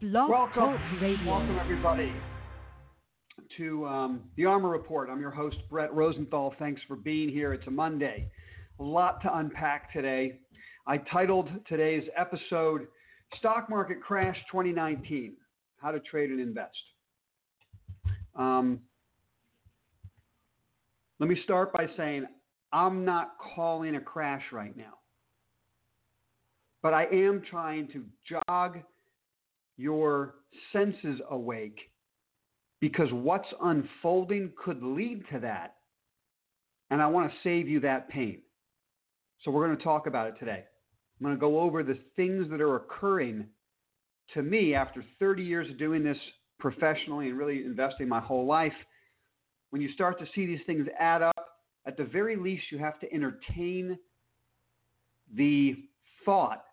Blog Welcome, Talk Radio. welcome everybody to um, the ARMR Report. I'm your host Bret Rosenthal. Thanks for being here. It's a Monday. A lot to unpack today. I titled today's episode "Stock Market Crash 2019: How to Trade and Invest." Um, let me start by saying I'm not calling a crash right now, but I am trying to jog your senses awake because what's unfolding could lead to that. And I want to save you that pain. So we're going to talk about it today. I'm going to go over the things that are occurring to me after 30 years of doing this professionally and really investing my whole life. When you start to see these things add up, at the very least, you have to entertain the thought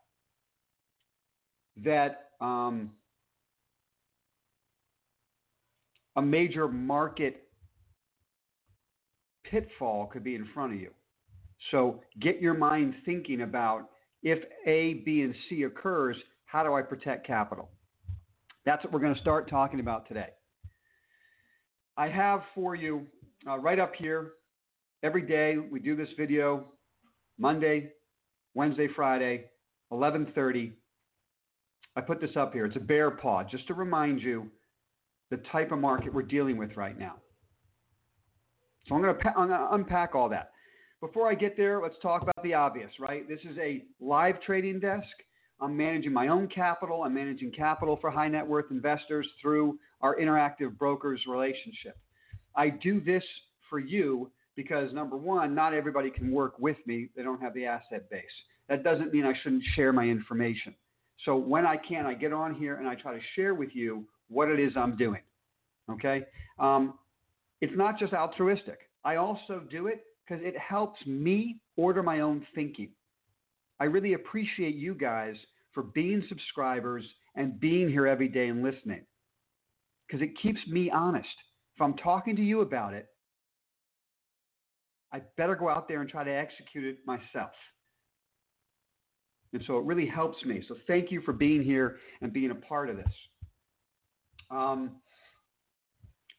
that um, a major market pitfall could be in front of you. So get your mind thinking about if A, B, and C occurs, how do I protect capital? That's what we're going to start talking about today. I have for you uh, right up here every day we do this video Monday, Wednesday, Friday, 11:30 I put this up here. It's a bear paw, just to remind you the type of market we're dealing with right now. So I'm going to unpack all that. Before I get there, let's talk about the obvious, right? This is a live trading desk. I'm managing my own capital. I'm managing capital for high net worth investors through our interactive brokers relationship. I do this for you because number one, not everybody can work with me. They don't have the asset base. That doesn't mean I shouldn't share my information. So when I can, I get on here and I try to share with you what it is I'm doing. Okay? Um, it's not just altruistic. I also do it because it helps me order my own thinking. I really appreciate you guys for being subscribers and being here every day and listening because it keeps me honest. If I'm talking to you about it, I better go out there and try to execute it myself. And so it really helps me. So thank you for being here and being a part of this. Um,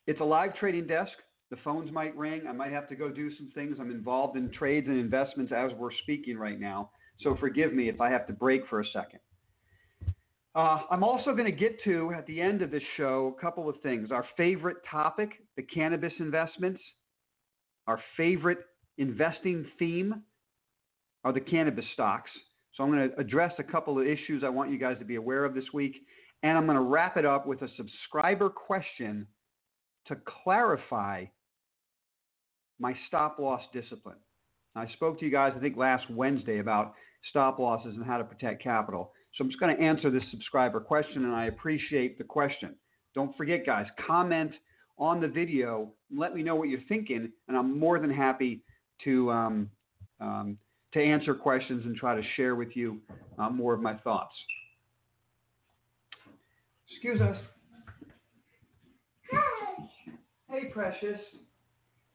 it's a live trading desk. The phones might ring. I might have to go do some things. I'm involved in trades and investments as we're speaking right now. So forgive me if I have to break for a second. Uh, I'm also going to get to, at the end of this show, a couple of things. Our favorite topic, the cannabis investments. Our favorite investing theme are the cannabis stocks. So I'm going to address a couple of issues I want you guys to be aware of this week. And I'm going to wrap it up with a subscriber question to clarify my stop loss discipline. I spoke to you guys, I think, last Wednesday about stop losses and how to protect capital. So I'm just going to answer this subscriber question, and I appreciate the question. Don't forget, guys, comment on the video. Let me know what you're thinking, and I'm more than happy to um, um, to answer questions and try to share with you uh, more of my thoughts. Excuse us. Hey, precious.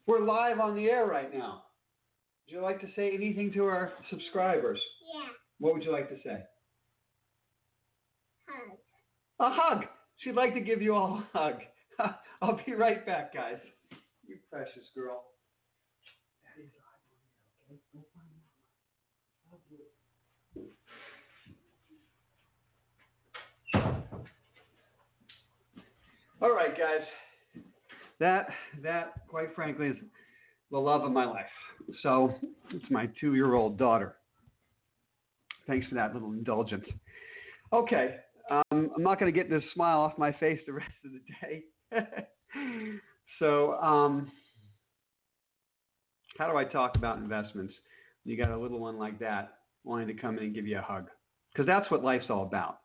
We're live on the air right now. Would you like to say anything to our subscribers? Yeah. What would you like to say? Hug. A hug. She'd like to give you all a hug. I'll be right back, guys. You precious girl. Daddy's live on the air, okay? Go find Mama. Love you. All right, guys. That that quite frankly is the love of my life. So it's my two-year-old daughter. Thanks for that little indulgence. Okay, um, I'm not going to get this smile off my face the rest of the day. so, um, how do I talk about investments? You got a little one like that wanting to come in and give you a hug, because that's what life's all about,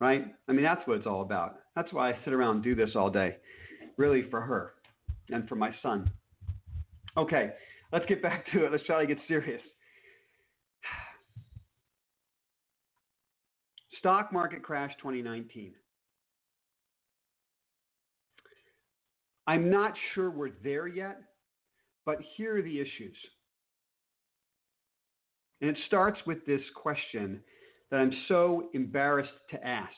right? I mean, that's what it's all about. That's why I sit around and do this all day, really for her and for my son. Okay, let's get back to it. Let's try to get serious. Stock market crash 2019. I'm not sure we're there yet, but here are the issues. And it starts with this question that I'm so embarrassed to ask.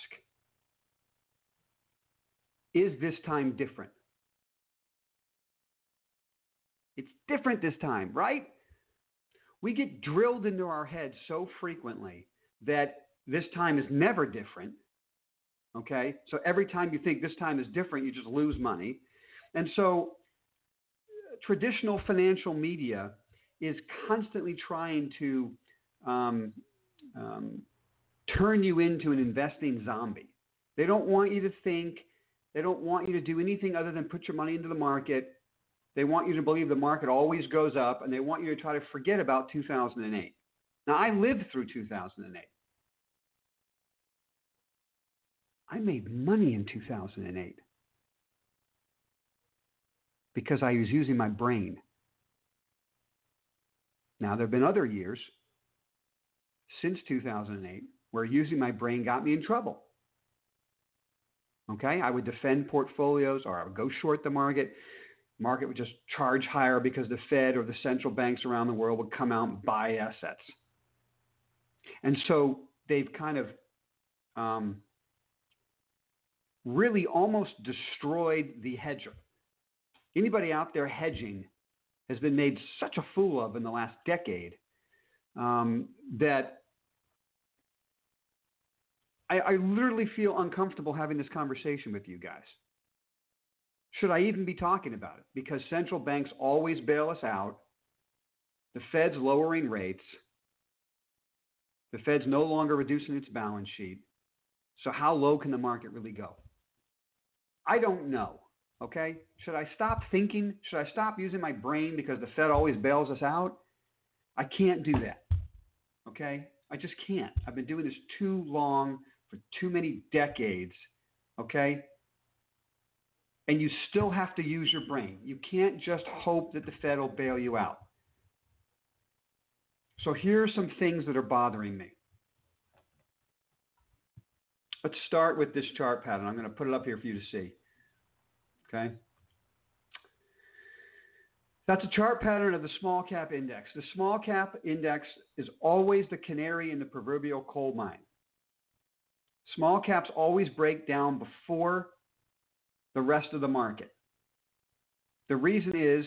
Is this time different? It's different this time, right? We get drilled into our heads so frequently that this time is never different. Okay? So every time you think this time is different, you just lose money. And so traditional financial media is constantly trying to um, um, turn you into an investing zombie. They don't want you to think. They don't want you to do anything other than put your money into the market. They want you to believe the market always goes up, and they want you to try to forget about 2008. Now, I lived through 2008. I made money in 2008 because I was using my brain. Now, there have been other years since 2008 where using my brain got me in trouble. Okay, I would defend portfolios or I would go short the market. Market would just charge higher because the Fed or the central banks around the world would come out and buy assets. And so they've kind of um, really almost destroyed the hedger. Anybody out there hedging has been made such a fool of in the last decade um, that I, I literally feel uncomfortable having this conversation with you guys. Should I even be talking about it? Because central banks always bail us out. The Fed's lowering rates. The Fed's no longer reducing its balance sheet. So, how low can the market really go? I don't know. Okay? Should I stop thinking? Should I stop using my brain because the Fed always bails us out? I can't do that. Okay? I just can't. I've been doing this too long for too many decades. Okay? And you still have to use your brain. You can't just hope that the Fed will bail you out. So here are some things that are bothering me. Let's start with this chart pattern. I'm going to put it up here for you to see. Okay? That's a chart pattern of the small cap index. The small cap index is always the canary in the proverbial coal mine. Small caps always break down before the rest of the market. The reason is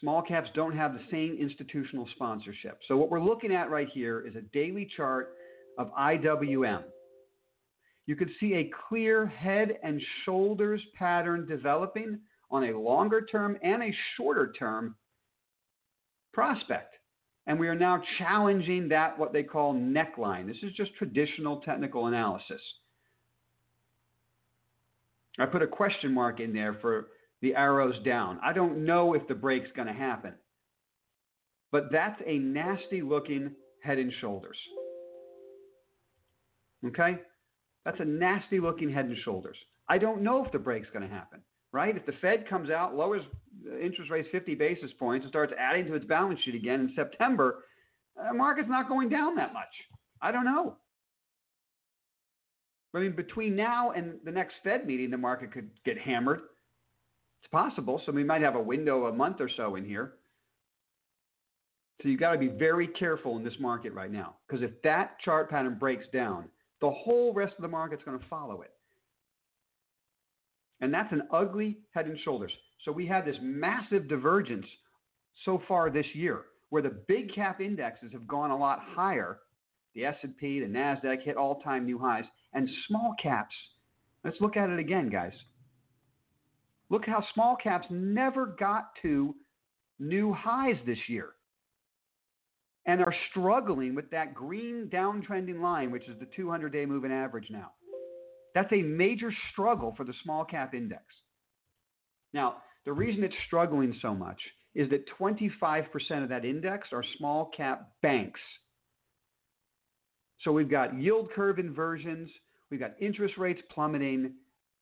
small caps don't have the same institutional sponsorship. So, what we're looking at right here is a daily chart of IWM. You can see a clear head and shoulders pattern developing on a longer term and a shorter term prospect. And we are now challenging that, what they call neckline. This is just traditional technical analysis. I put a question mark in there for the arrows down. I don't know if the break's going to happen. But that's a nasty looking head and shoulders. Okay? That's a nasty looking head and shoulders. I don't know if the break's going to happen, right? If the Fed comes out, lowers interest rates 50 basis points, and starts adding to its balance sheet again in September, the market's not going down that much. I don't know. I mean, between now and the next Fed meeting, the market could get hammered. It's possible. So we might have a window a month or so in here. So you've got to be very careful in this market right now. Because if that chart pattern breaks down, the whole rest of the market's going to follow it. And that's an ugly head and shoulders. So we had this massive divergence so far this year where the big cap indexes have gone a lot higher. The S&P, the Nasdaq hit all-time new highs and small caps. Let's look at it again, guys. Look how small caps never got to new highs this year and are struggling with that green downtrending line, which is the 200 day moving average now. That's a major struggle for the small cap index. Now, the reason it's struggling so much is that 25% of that index are small cap banks. So we've got yield curve inversions, we've got interest rates plummeting,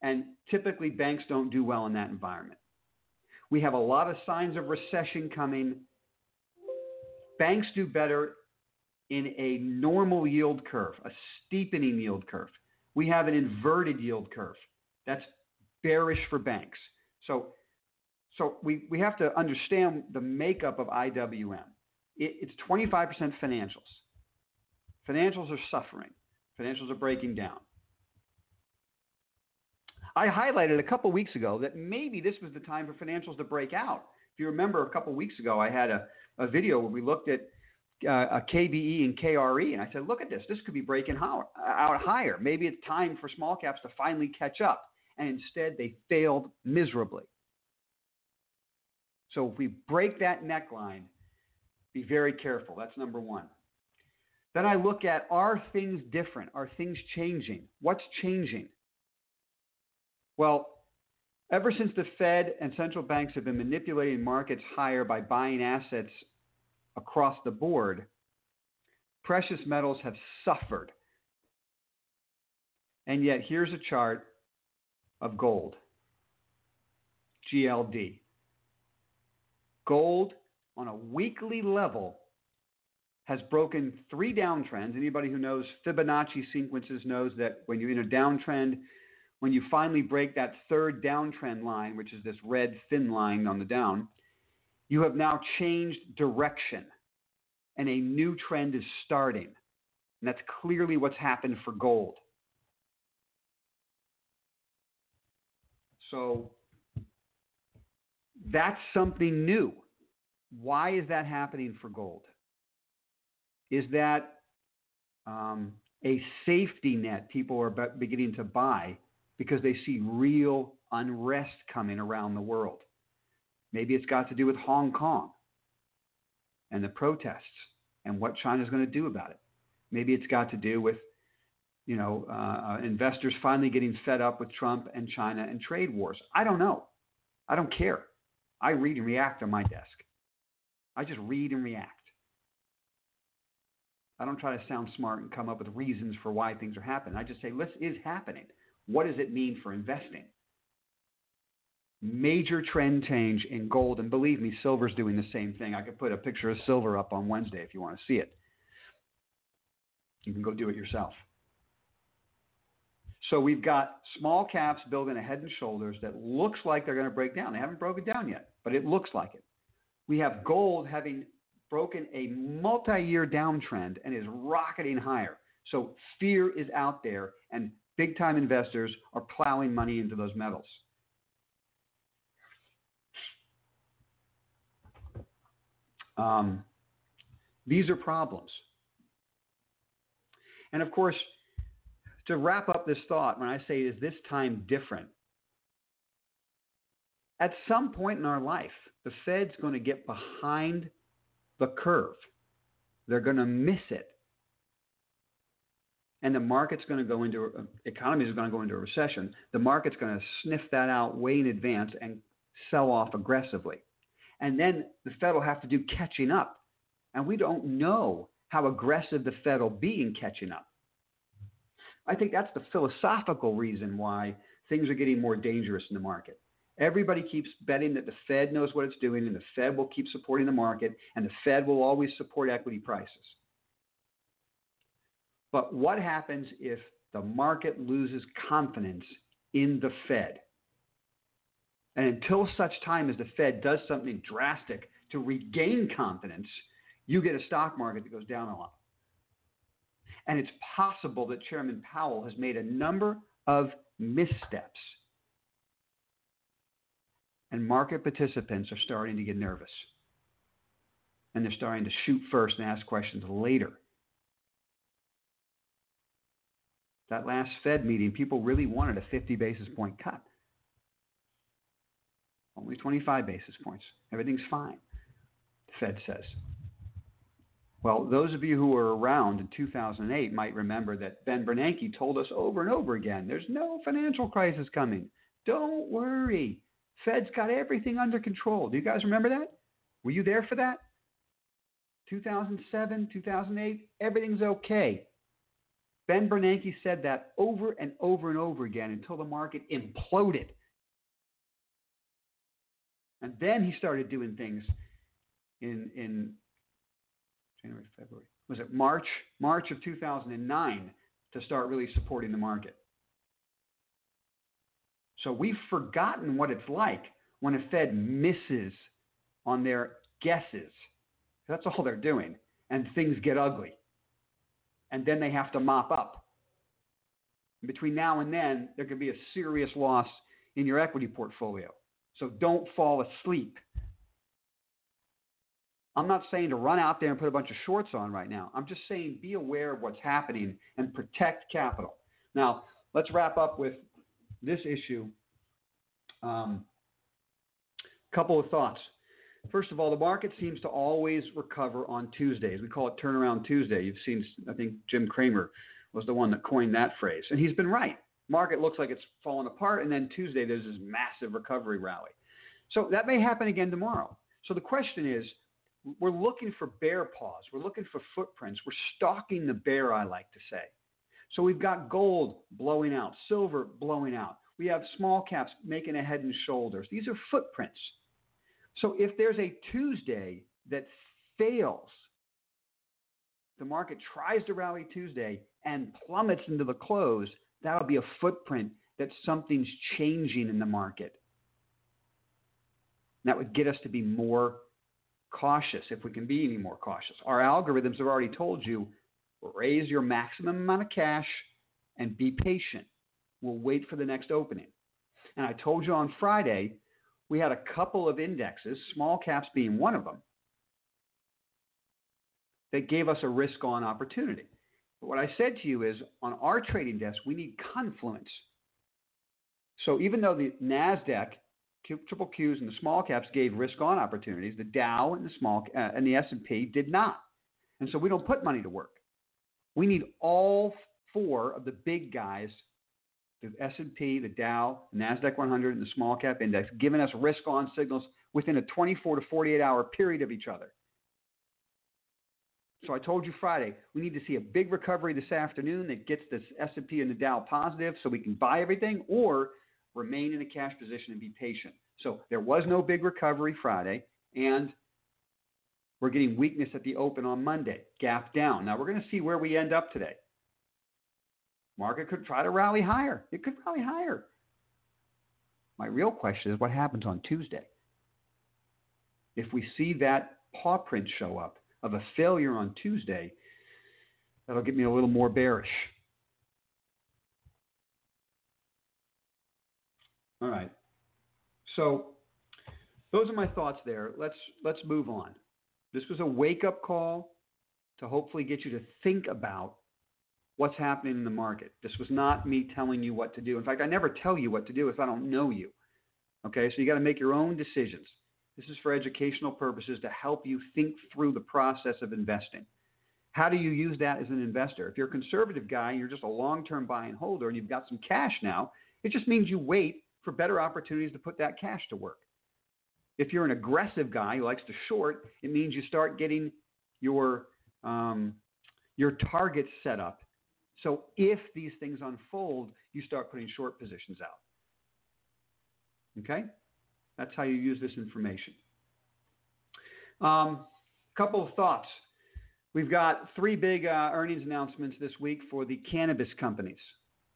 and typically banks don't do well in that environment. We have a lot of signs of recession coming banks do better in a normal yield curve, a steepening yield curve. We have an inverted yield curve. That's bearish for banks. So, so we, we have to understand the makeup of IWM. It, it's 25% financials. Financials are suffering. Financials are breaking down. I highlighted a couple weeks ago that maybe this was the time for financials to break out. If you remember, a couple weeks ago, I had a, a video where we looked at uh, a KBE and KRE, and I said, look at this. This could be breaking out higher. Maybe it's time for small caps to finally catch up. And instead, they failed miserably. So if we break that neckline, be very careful. That's number one. Then I look at are things different? Are things changing? What's changing? Well, ever since the Fed and central banks have been manipulating markets higher by buying assets across the board, precious metals have suffered. And yet, here's a chart of gold GLD. Gold on a weekly level has broken three downtrends. Anybody who knows Fibonacci sequences knows that when you're in a downtrend, when you finally break that third downtrend line, which is this red thin line on the down, you have now changed direction and a new trend is starting. And that's clearly what's happened for gold. So that's something new. Why is that happening for gold? Is that um, a safety net people are beginning to buy because they see real unrest coming around the world? Maybe it's got to do with Hong Kong and the protests and what China's going to do about it. Maybe it's got to do with you know, uh, uh, investors finally getting fed up with Trump and China and trade wars. I don't know. I don't care. I read and react on my desk. I just read and react. I don't try to sound smart and come up with reasons for why things are happening. I just say, this is happening. What does it mean for investing? Major trend change in gold. And believe me, silver's doing the same thing. I could put a picture of silver up on Wednesday if you want to see it. You can go do it yourself. So we've got small caps building a head and shoulders that looks like they're going to break down. They haven't broken down yet, but it looks like it. We have gold having broken a multi year downtrend and is rocketing higher. So fear is out there, and big time investors are plowing money into those metals. Um, these are problems. And of course, to wrap up this thought, when I say, is this time different? At some point in our life, the Fed's going to get behind the curve. They're going to miss it. And the market's going to go into, uh, economy is going to go into a recession. The market's going to sniff that out way in advance and sell off aggressively. And then the Fed will have to do catching up. And we don't know how aggressive the Fed will be in catching up. I think that's the philosophical reason why things are getting more dangerous in the market. Everybody keeps betting that the Fed knows what it's doing and the Fed will keep supporting the market and the Fed will always support equity prices. But what happens if the market loses confidence in the Fed? And until such time as the Fed does something drastic to regain confidence, you get a stock market that goes down a lot. And it's possible that Chairman Powell has made a number of missteps. And market participants are starting to get nervous. And they're starting to shoot first and ask questions later. That last Fed meeting, people really wanted a 50 basis point cut. Only 25 basis points. Everything's fine, the Fed says. Well, those of you who were around in 2008 might remember that Ben Bernanke told us over and over again there's no financial crisis coming. Don't worry. Fed's got everything under control. Do you guys remember that? Were you there for that? 2007, 2008, everything's okay. Ben Bernanke said that over and over and over again until the market imploded. And then he started doing things in, in January, February. Was it March? March of 2009 to start really supporting the market. So we've forgotten what it's like when a Fed misses on their guesses. That's all they're doing. And things get ugly. And then they have to mop up. Between now and then, there could be a serious loss in your equity portfolio. So don't fall asleep. I'm not saying to run out there and put a bunch of shorts on right now. I'm just saying be aware of what's happening and protect capital. Now, let's wrap up with this issue. A um, couple of thoughts. First of all, the market seems to always recover on Tuesdays. We call it Turnaround Tuesday. You've seen, I think Jim Cramer was the one that coined that phrase, and he's been right. Market looks like it's falling apart, and then Tuesday there's this massive recovery rally. So that may happen again tomorrow. So the question is, we're looking for bear paws. We're looking for footprints. We're stalking the bear, I like to say. So we've got gold blowing out, silver blowing out. We have small caps making a head and shoulders. These are footprints. So if there's a Tuesday that fails, the market tries to rally Tuesday and plummets into the close, that'll be a footprint that something's changing in the market. That would get us to be more cautious if we can be any more cautious. Our algorithms have already told you raise your maximum amount of cash and be patient. We'll wait for the next opening. And I told you on Friday, we had a couple of indexes, small caps being one of them, that gave us a risk on opportunity. But what I said to you is on our trading desk, we need confluence. So even though the NASDAQ triple Qs and the small caps gave risk on opportunities. The Dow and the small uh, and the S&P did not. And so we don't put money to work. We need all four of the big guys, the S&P, the Dow, the Nasdaq 100 and the small cap index giving us risk on signals within a 24 to 48 hour period of each other. So I told you Friday, we need to see a big recovery this afternoon that gets this S&P and the Dow positive so we can buy everything or remain in a cash position and be patient. So there was no big recovery Friday, and we're getting weakness at the open on Monday, gap down. Now we're going to see where we end up today. Market could try to rally higher. It could rally higher. My real question is what happens on Tuesday? If we see that paw print show up of a failure on Tuesday, that'll get me a little more bearish. All right. So those are my thoughts there. Let's let's move on. This was a wake-up call to hopefully get you to think about what's happening in the market. This was not me telling you what to do. In fact, I never tell you what to do if I don't know you. Okay? So you got to make your own decisions. This is for educational purposes to help you think through the process of investing. How do you use that as an investor? If you're a conservative guy, you're just a long-term buy and holder and you've got some cash now, it just means you wait for better opportunities to put that cash to work. If you're an aggressive guy who likes to short, it means you start getting your um, your targets set up. So if these things unfold, you start putting short positions out. Okay, that's how you use this information. A um, couple of thoughts. We've got three big uh, earnings announcements this week for the cannabis companies.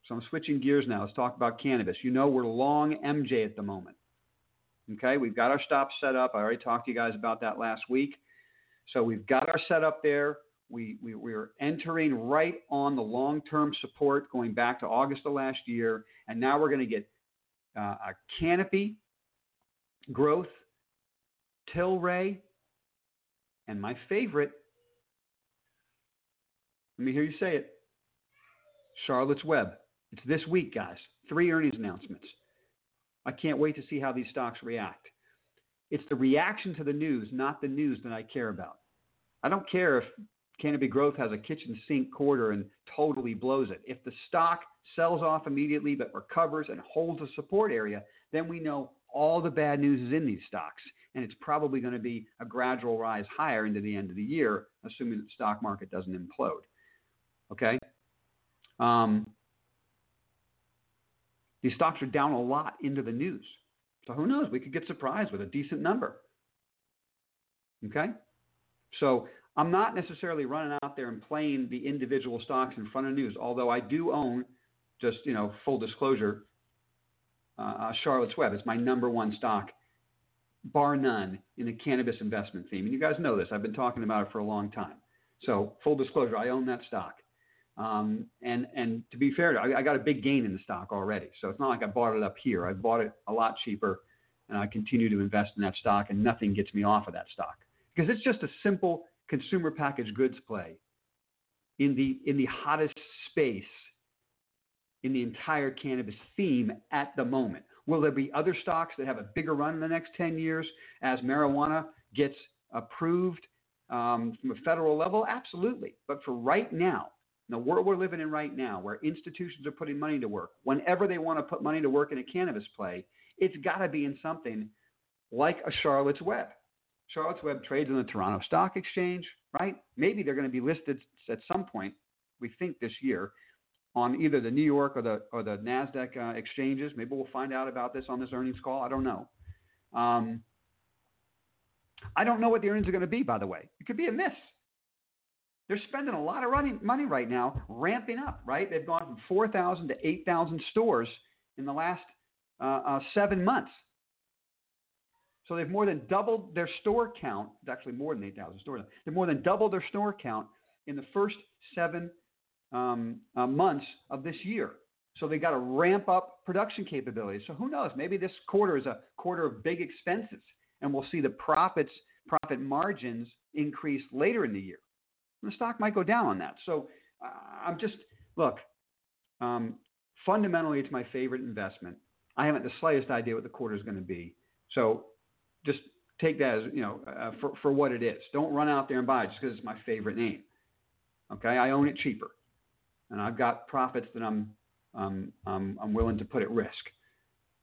So I'm switching gears now. Let's talk about cannabis. You know we're long MJ at the moment. Okay, we've got our stop set up. I already talked to you guys about that last week. So we've got our setup there. We, we, we're entering right on the long term support going back to August of last year. And now we're going to get uh, a canopy, growth, Tilray, and my favorite, let me hear you say it, Charlotte's Web. It's this week, guys. Three earnings announcements. I can't wait to see how these stocks react. It's the reaction to the news, not the news, that I care about. I don't care if Canopy Growth has a kitchen sink quarter and totally blows it. If the stock sells off immediately but recovers and holds a support area, then we know all the bad news is in these stocks. And it's probably going to be a gradual rise higher into the end of the year, assuming the stock market doesn't implode. Okay? Um, these stocks are down a lot into the news. So who knows? We could get surprised with a decent number. Okay? So I'm not necessarily running out there and playing the individual stocks in front of news, although I do own, just, you know, full disclosure, uh, Charlotte's Web. It's my number one stock, bar none, in the cannabis investment theme. And you guys know this. I've been talking about it for a long time. So full disclosure, I own that stock. Um, and and to be fair, I, I got a big gain in the stock already, so it's not like I bought it up here. I bought it a lot cheaper, and I continue to invest in that stock, and nothing gets me off of that stock because it's just a simple consumer packaged goods play in the in the hottest space in the entire cannabis theme at the moment. Will there be other stocks that have a bigger run in the next 10 years as marijuana gets approved um, from a federal level? Absolutely. But for right now, the world we're living in right now, where institutions are putting money to work, whenever they want to put money to work in a cannabis play, it's got to be in something like a Charlotte's Web. Charlotte's Web trades on the Toronto Stock Exchange, right? Maybe they're going to be listed at some point, we think this year, on either the New York or the or the Nasdaq uh, exchanges. Maybe we'll find out about this on this earnings call. I don't know. Um, I don't know what the earnings are going to be. By the way, it could be a miss. They're spending a lot of running, money right now, ramping up. Right, they've gone from 4,000 to 8,000 stores in the last uh, uh, seven months. So they've more than doubled their store count. It's actually more than 8,000 stores. They've more than doubled their store count in the first seven um, uh, months of this year. So they got to ramp up production capabilities. So who knows? Maybe this quarter is a quarter of big expenses, and we'll see the profits, profit margins increase later in the year. And the stock might go down on that. So uh, I'm just look. Um, fundamentally, it's my favorite investment. I haven't the slightest idea what the quarter is going to be. So just take that as you know uh, for for what it is. Don't run out there and buy it just because it's my favorite name. Okay, I own it cheaper and I've got profits that I'm um, I'm, I'm willing to put at risk.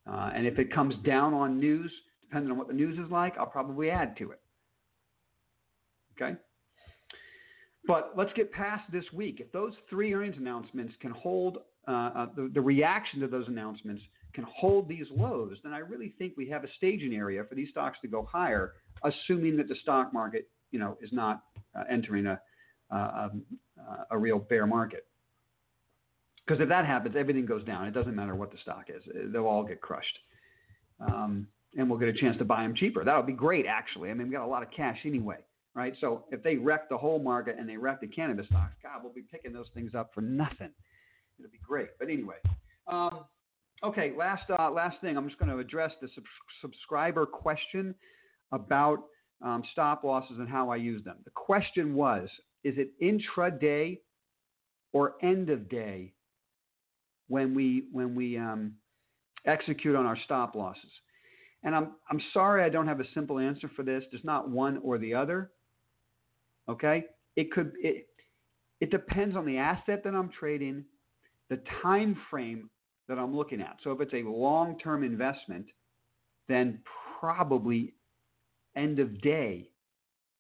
Uh, and if it comes down on news, depending on what the news is like, I'll probably add to it. Okay. But let's get past this week. If those three earnings announcements can hold uh, uh, the, the reaction to those announcements can hold these lows, then I really think we have a staging area for these stocks to go higher, assuming that the stock market, you know, is not uh, entering a, uh, um, uh, a real bear market. Because if that happens, everything goes down. It doesn't matter what the stock is; they'll all get crushed, um, and we'll get a chance to buy them cheaper. That would be great, actually. I mean, we've got a lot of cash anyway, right? So if they wreck the whole market and they wreck the cannabis stocks, God, we'll be picking those things up for nothing. It'll be great. But anyway, um, okay. Last uh, last thing, I'm just going to address the sub- subscriber question about um, stop losses and how I use them. The question was: Is it intraday or end of day when we when we um, execute on our stop losses. And I'm I'm sorry I don't have a simple answer for this. There's not one or the other. Okay? It could it it depends on the asset that I'm trading, the time frame that I'm looking at. So if it's a long-term investment, then probably end of day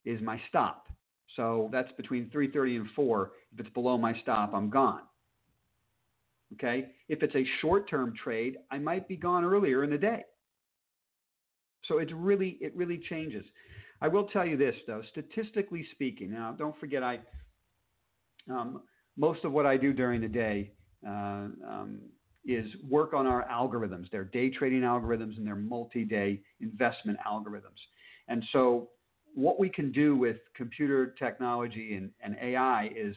is my stop. So that's between 3:30 and 4. If it's below my stop, I'm gone. Okay? If it's a short term trade, I might be gone earlier in the day. So it's really it really changes. I will tell you this though, statistically speaking. Now, don't forget, I um, most of what I do during the day uh, um, is work on our algorithms. They're day trading algorithms and they're multi-day investment algorithms. And so, what we can do with computer technology and, and AI is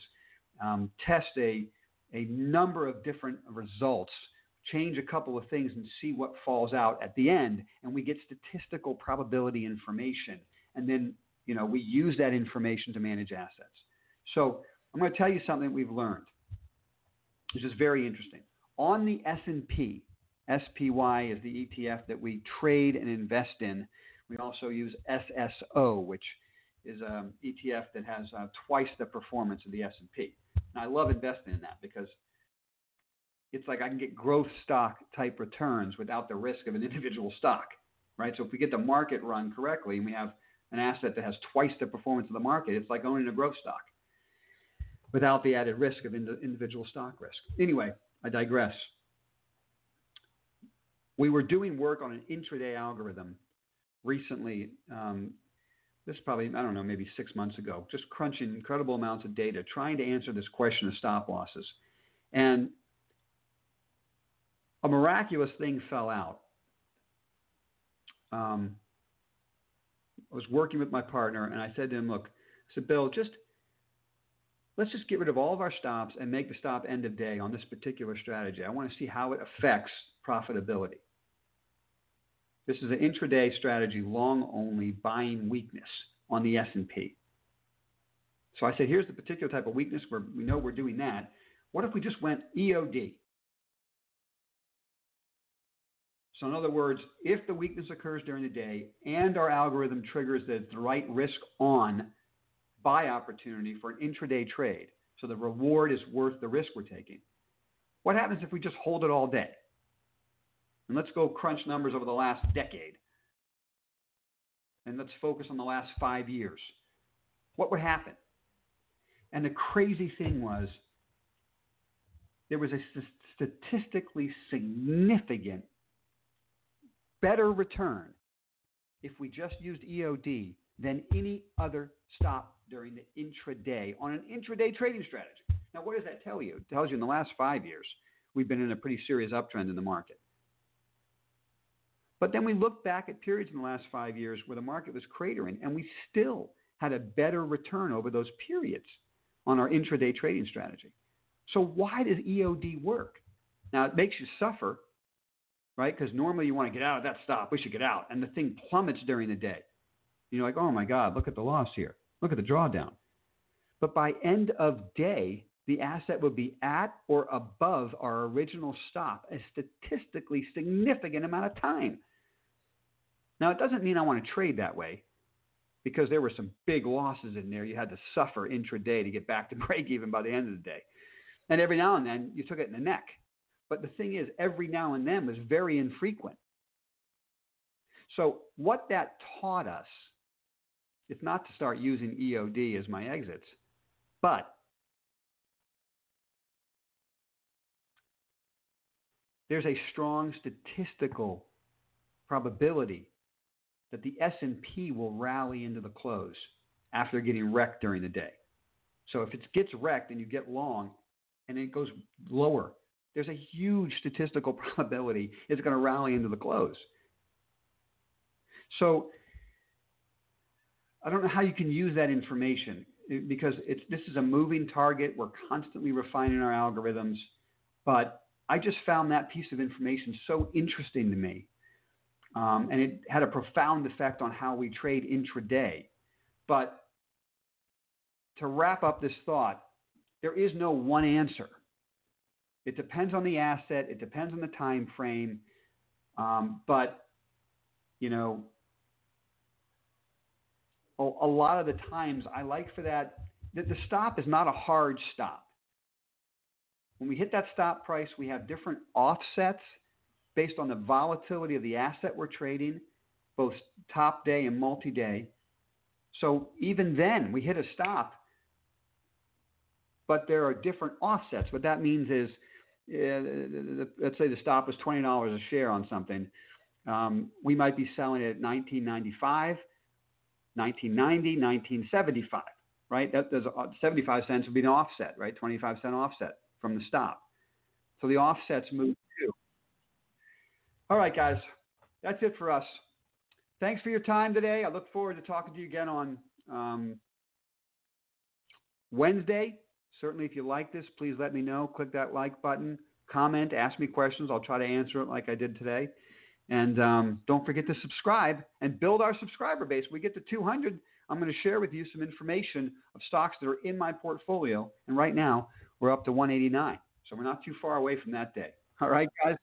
um, test a a number of different results, change a couple of things, and see what falls out at the end. And we get statistical probability information. And then, you know, we use that information to manage assets. So I'm going to tell you something we've learned, which is very interesting. On the S&P, SPY is the ETF that we trade and invest in. We also use SSO, which is an ETF that has uh, twice the performance of the S&P. And I love investing in that because it's like I can get growth stock type returns without the risk of an individual stock, right? So if we get the market run correctly and we have an asset that has twice the performance of the market, it's like owning a growth stock without the added risk of individual stock risk. Anyway, I digress. We were doing work on an intraday algorithm recently um, this is probably, I don't know, maybe six months ago, just crunching incredible amounts of data, trying to answer this question of stop losses. And a miraculous thing fell out. Um, I was working with my partner, and I said to him, Look, I said, Bill, just let's just get rid of all of our stops and make the stop end of day on this particular strategy. I want to see how it affects profitability. This is an intraday strategy, long only buying weakness on the S&P. So I said, here's the particular type of weakness where we know we're doing that. What if we just went EOD? So in other words, if the weakness occurs during the day and our algorithm triggers that it's the right risk on buy opportunity for an intraday trade, so the reward is worth the risk we're taking, what happens if we just hold it all day? And let's go crunch numbers over the last decade. And let's focus on the last five years. What would happen? And the crazy thing was, there was a statistically significant better return if we just used EOD than any other stop during the intraday on an intraday trading strategy. Now, what does that tell you? It tells you in the last five years, we've been in a pretty serious uptrend in the market. But then we look back at periods in the last five years where the market was cratering, and we still had a better return over those periods on our intraday trading strategy. So, why does EOD work? Now, it makes you suffer, right? Because normally you want to get out of that stop. We should get out. And the thing plummets during the day. You're like, oh my God, look at the loss here. Look at the drawdown. But by end of day, the asset would be at or above our original stop a statistically significant amount of time. Now, it doesn't mean I want to trade that way because there were some big losses in there. You had to suffer intraday to get back to break even by the end of the day. And every now and then you took it in the neck. But the thing is, every now and then was very infrequent. So, what that taught us is not to start using EOD as my exits, but there's a strong statistical probability that the S&P will rally into the close after getting wrecked during the day. So if it gets wrecked and you get long and it goes lower, there's a huge statistical probability it's going to rally into the close. So I don't know how you can use that information eh, because it's, this is a moving target. We're constantly refining our algorithms, but I just found that piece of information so interesting to me um, and it had a profound effect on how we trade intraday. But to wrap up this thought, there is no one answer. It depends on the asset. It depends on the time frame. Um, but you know, a, a, lot of the times I like for that that the stop is not a hard stop. When we hit that stop price, we have different offsets based on the volatility of the asset we're trading, both top day and multi day. So even then, we hit a stop, but there are different offsets. What that means is, uh, let's say the stop was twenty dollars a share on something, um, we might be selling it at 1995, 1990, 1975, right? That, there's 75 cents would be an offset, right? 25 cent offset from the stop. So the offsets move all right, guys. That's it for us. Thanks for your time today. I look forward to talking to you again on um, Wednesday. Certainly, if you like this, please let me know. Click that like button, comment, ask me questions. I'll try to answer it like I did today. And um, don't forget to subscribe and build our subscriber base. we get to 200, I'm going to share with you some information of stocks that are in my portfolio. And right now, we're up to 189. So we're not too far away from that day. All right, guys.